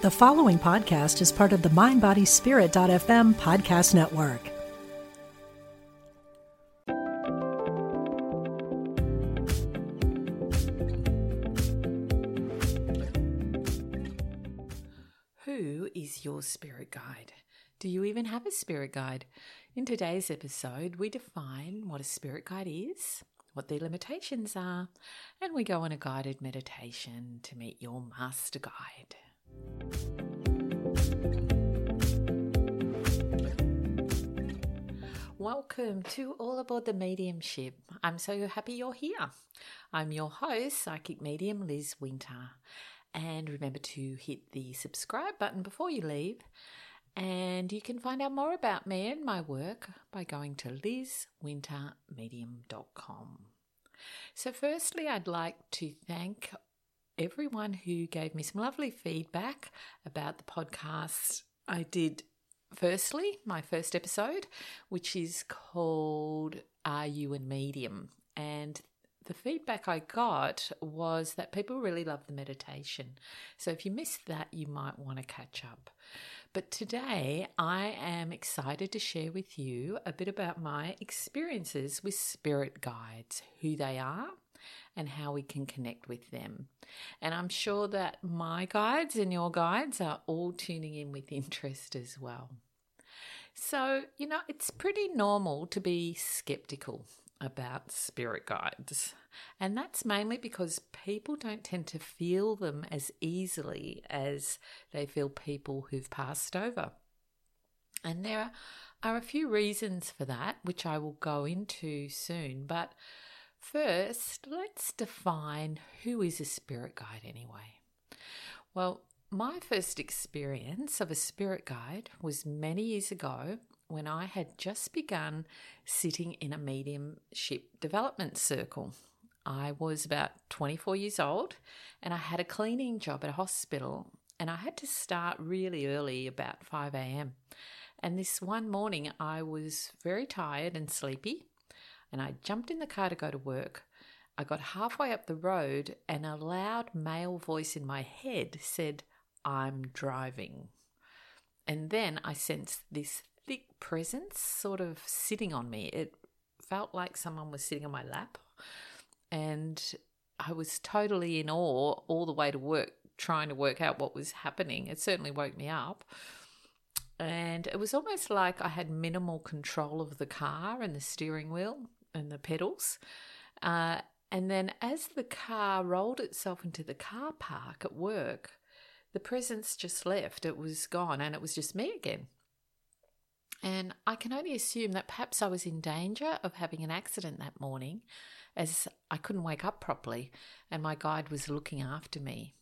The following podcast is part of the MindBodySpirit.fm podcast network. Who is your spirit guide? Do you even have a spirit guide? In today's episode, we define what a spirit guide is, what their limitations are, and we go on a guided meditation to meet your master guide. Welcome to All Aboard the Mediumship. I'm so happy you're here. I'm your host, Psychic Medium Liz Winter. And remember to hit the subscribe button before you leave. And you can find out more about me and my work by going to lizwintermedium.com. So, firstly, I'd like to thank everyone who gave me some lovely feedback about the podcast I did. Firstly, my first episode, which is called Are You a Medium? And the feedback I got was that people really love the meditation. So if you missed that, you might want to catch up. But today I am excited to share with you a bit about my experiences with spirit guides, who they are, and how we can connect with them. And I'm sure that my guides and your guides are all tuning in with interest as well. So, you know, it's pretty normal to be skeptical about spirit guides. And that's mainly because people don't tend to feel them as easily as they feel people who've passed over. And there are a few reasons for that, which I will go into soon. But First, let's define who is a spirit guide anyway. Well, my first experience of a spirit guide was many years ago when I had just begun sitting in a mediumship development circle. I was about 24 years old and I had a cleaning job at a hospital and I had to start really early, about 5 a.m. And this one morning I was very tired and sleepy and I jumped in the car to go to work. I got halfway up the road, and a loud male voice in my head said, I'm driving. And then I sensed this thick presence sort of sitting on me. It felt like someone was sitting on my lap. And I was totally in awe all the way to work, trying to work out what was happening. It certainly woke me up. And it was almost like I had minimal control of the car and the steering wheel and the pedals. Uh, and then as the car rolled itself into the car park at work, the presence just left. It was gone and it was just me again. And I can only assume that perhaps I was in danger of having an accident that morning as I couldn't wake up properly and my guide was looking after me.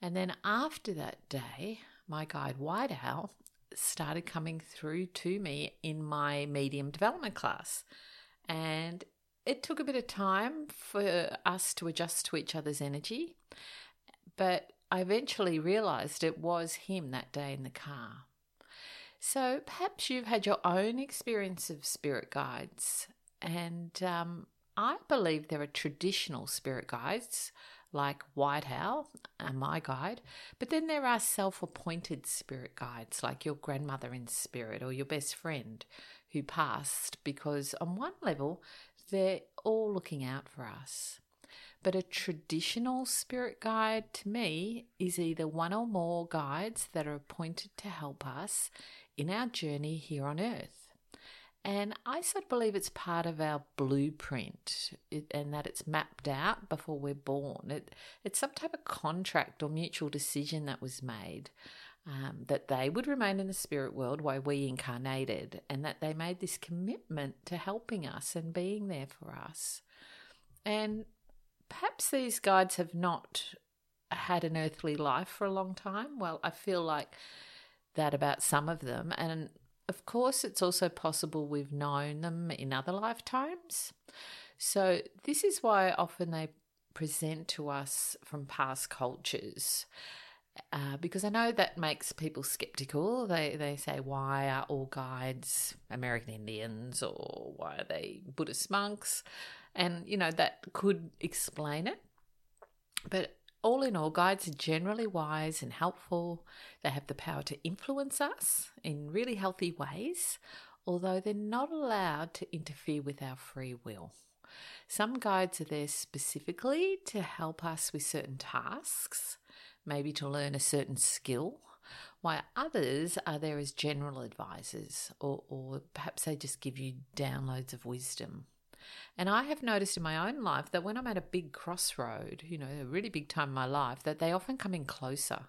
And then after that day, my guide White Owl started coming through to me in my medium development class. And it took a bit of time for us to adjust to each other's energy, but I eventually realized it was him that day in the car. So perhaps you've had your own experience of spirit guides, and um, I believe there are traditional spirit guides like White Owl, uh, my guide, but then there are self appointed spirit guides like your grandmother in spirit or your best friend who passed because, on one level, they're all looking out for us. But a traditional spirit guide to me is either one or more guides that are appointed to help us in our journey here on earth. And I sort of believe it's part of our blueprint and that it's mapped out before we're born. It, it's some type of contract or mutual decision that was made um, that they would remain in the spirit world while we incarnated, and that they made this commitment to helping us and being there for us. And perhaps these guides have not had an earthly life for a long time. Well, I feel like that about some of them. And of course, it's also possible we've known them in other lifetimes. So, this is why often they present to us from past cultures uh, because I know that makes people skeptical. They they say, why are all guides American Indians or why are they Buddhist monks? And you know that could explain it. But all in all, guides are generally wise and helpful. They have the power to influence us in really healthy ways, although they're not allowed to interfere with our free will. Some guides are there specifically to help us with certain tasks, maybe to learn a certain skill, while others are there as general advisors, or, or perhaps they just give you downloads of wisdom. And I have noticed in my own life that when I'm at a big crossroad, you know, a really big time in my life, that they often come in closer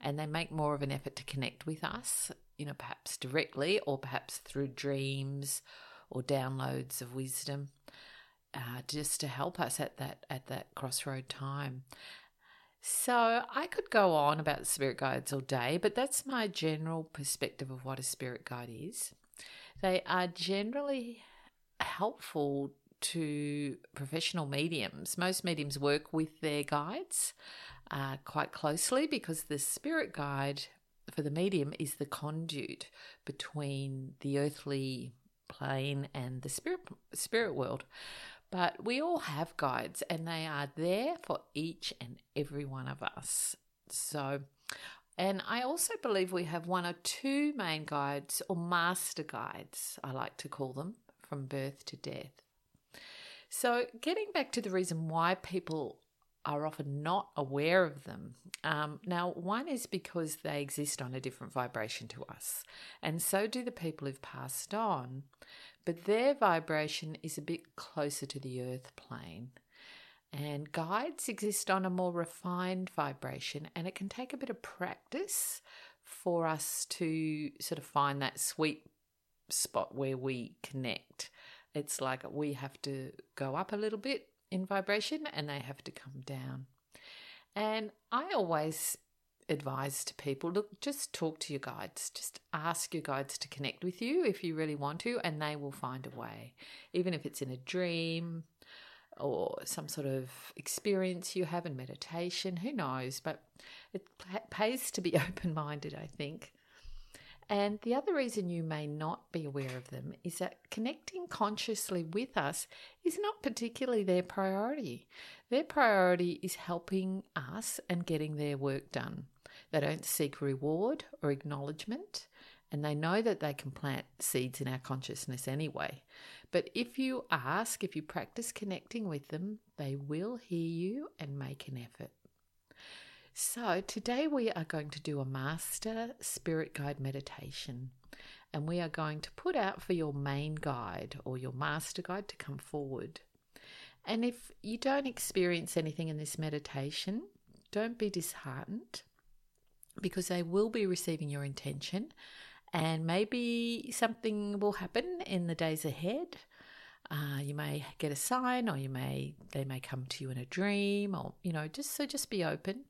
and they make more of an effort to connect with us, you know, perhaps directly or perhaps through dreams or downloads of wisdom. Uh, just to help us at that at that crossroad time. So I could go on about spirit guides all day, but that's my general perspective of what a spirit guide is. They are generally helpful to professional mediums. Most mediums work with their guides uh, quite closely because the spirit guide for the medium is the conduit between the earthly plane and the spirit spirit world. But we all have guides and they are there for each and every one of us. So and I also believe we have one or two main guides or master guides, I like to call them, from birth to death. So, getting back to the reason why people are often not aware of them. Um, now, one is because they exist on a different vibration to us, and so do the people who've passed on, but their vibration is a bit closer to the earth plane. And guides exist on a more refined vibration, and it can take a bit of practice for us to sort of find that sweet spot where we connect. It's like we have to go up a little bit in vibration and they have to come down. And I always advise to people look, just talk to your guides. Just ask your guides to connect with you if you really want to, and they will find a way. Even if it's in a dream or some sort of experience you have in meditation, who knows? But it pays to be open minded, I think. And the other reason you may not be aware of them is that connecting consciously with us is not particularly their priority. Their priority is helping us and getting their work done. They don't seek reward or acknowledgement, and they know that they can plant seeds in our consciousness anyway. But if you ask, if you practice connecting with them, they will hear you and make an effort. So, today we are going to do a master spirit guide meditation, and we are going to put out for your main guide or your master guide to come forward. And if you don't experience anything in this meditation, don't be disheartened because they will be receiving your intention, and maybe something will happen in the days ahead. Uh, you may get a sign, or you may they may come to you in a dream, or you know, just so just be open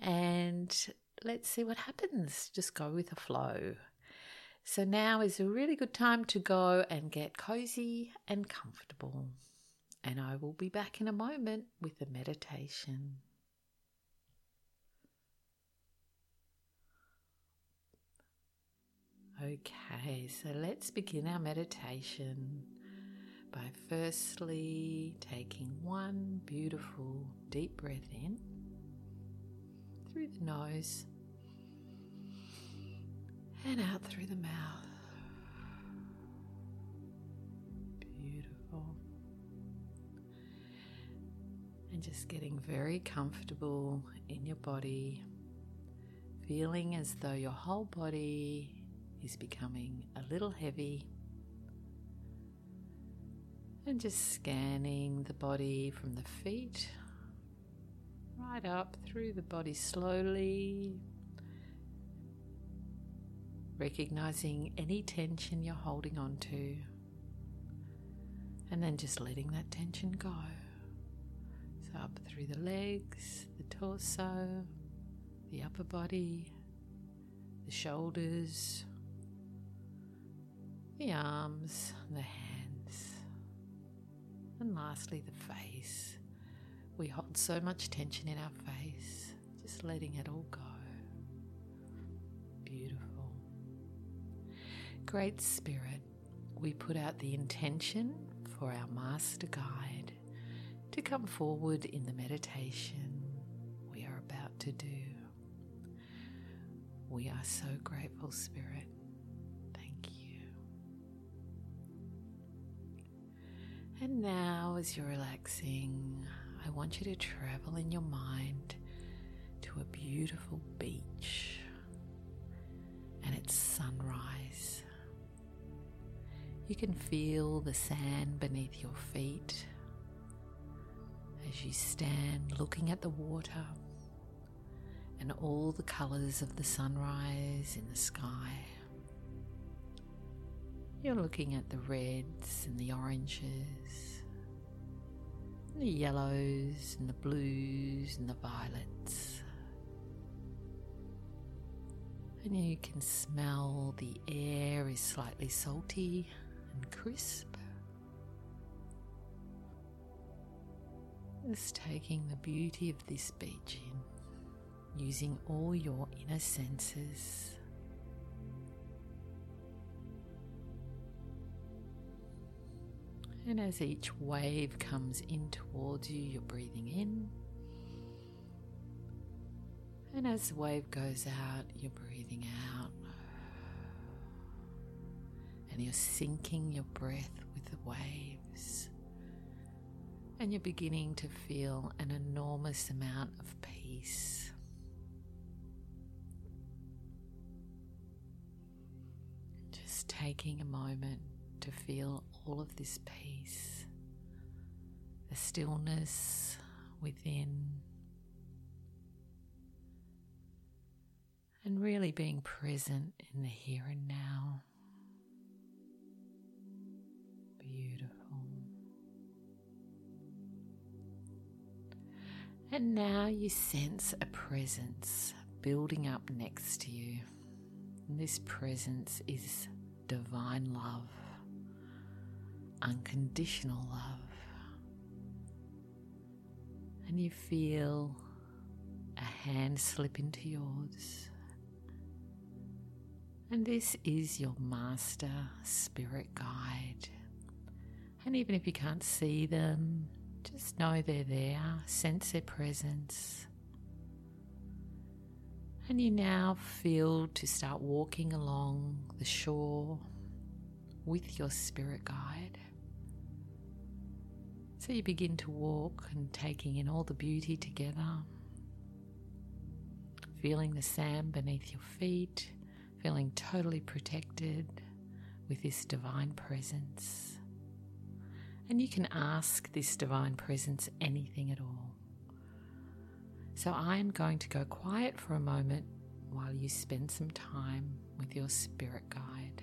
and let's see what happens. Just go with the flow. So now is a really good time to go and get cozy and comfortable. And I will be back in a moment with the meditation. Okay, so let's begin our meditation by firstly taking one beautiful deep breath in through the nose and out through the mouth. Beautiful. And just getting very comfortable in your body, feeling as though your whole body is becoming a little heavy. And just scanning the body from the feet right up through the body slowly, recognizing any tension you're holding on to, and then just letting that tension go. So, up through the legs, the torso, the upper body, the shoulders, the arms, the hands, and lastly, the face. We hold so much tension in our face, just letting it all go. Beautiful. Great Spirit, we put out the intention for our Master Guide to come forward in the meditation we are about to do. We are so grateful, Spirit. And now, as you're relaxing, I want you to travel in your mind to a beautiful beach and it's sunrise. You can feel the sand beneath your feet as you stand looking at the water and all the colours of the sunrise in the sky. You're looking at the reds and the oranges, the yellows and the blues and the violets. And you can smell the air is slightly salty and crisp. Just taking the beauty of this beach in, using all your inner senses. And as each wave comes in towards you, you're breathing in. And as the wave goes out, you're breathing out. And you're syncing your breath with the waves. And you're beginning to feel an enormous amount of peace. Just taking a moment to feel all of this peace, the stillness within, and really being present in the here and now. Beautiful. And now you sense a presence building up next to you. And this presence is divine love, unconditional love. And you feel a hand slip into yours. And this is your master spirit guide. And even if you can't see them, just know they're there, sense their presence. And you now feel to start walking along the shore with your spirit guide. So you begin to walk and taking in all the beauty together, feeling the sand beneath your feet, feeling totally protected with this divine presence. And you can ask this divine presence anything at all. So I am going to go quiet for a moment while you spend some time with your spirit guide.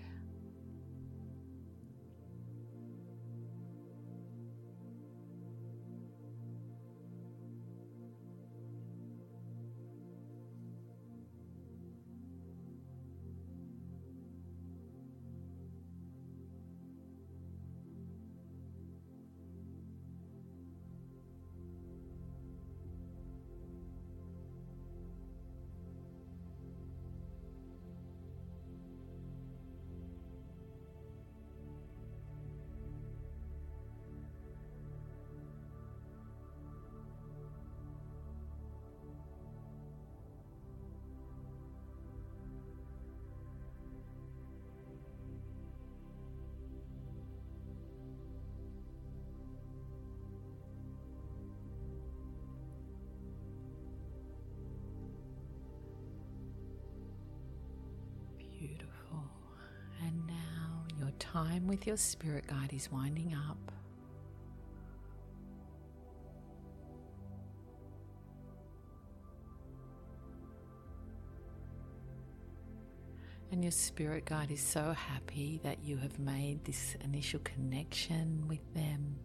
Time with your spirit guide is winding up. And your spirit guide is so happy that you have made this initial connection with them.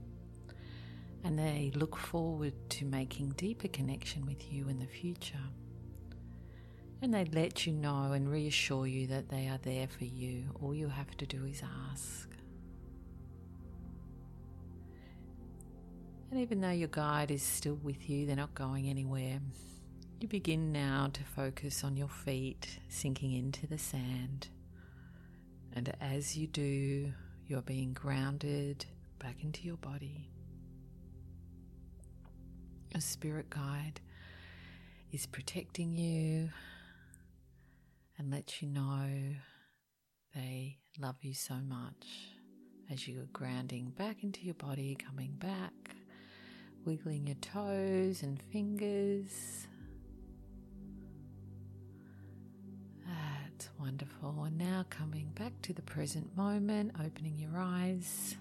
And they look forward to making deeper connection with you in the future. And they let you know and reassure you that they are there for you. All you have to do is ask. And even though your guide is still with you, they're not going anywhere. You begin now to focus on your feet sinking into the sand. And as you do, you're being grounded back into your body. A spirit guide is protecting you and lets you know they love you so much as you are grounding back into your body, coming back, wiggling your toes and fingers. That's wonderful. And now coming back to the present moment, opening your eyes,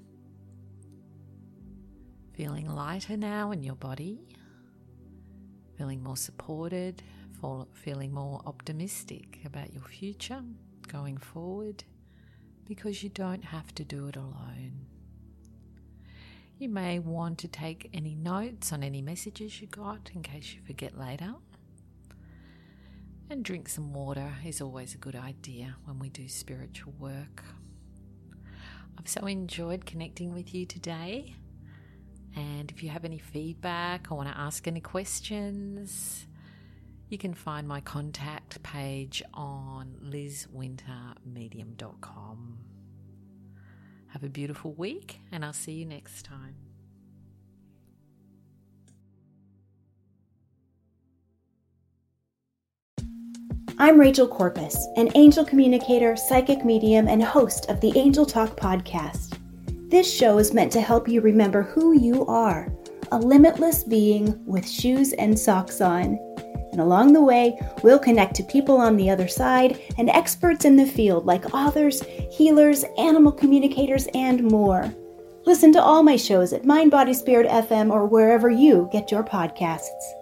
feeling lighter now in your body, feeling more supported, feeling more optimistic about your future going forward because you don't have to do it alone. You may want to take any notes on any messages you got in case you forget later. And drink some water is always a good idea when we do spiritual work. I've so enjoyed connecting with you today. And if you have any feedback or want to ask any questions, you can find my contact page on lizwintermedium.com. Have a beautiful week, and I'll see you next time. I'm Rachel Corpus, an angel communicator, psychic medium, and host of the Angel Talk podcast. This show is meant to help you remember who you are a limitless being with shoes and socks on. And along the way, we'll connect to people on the other side and experts in the field like authors, healers, animal communicators, and more. Listen to all my shows at Mind Body Spirit FM or wherever you get your podcasts.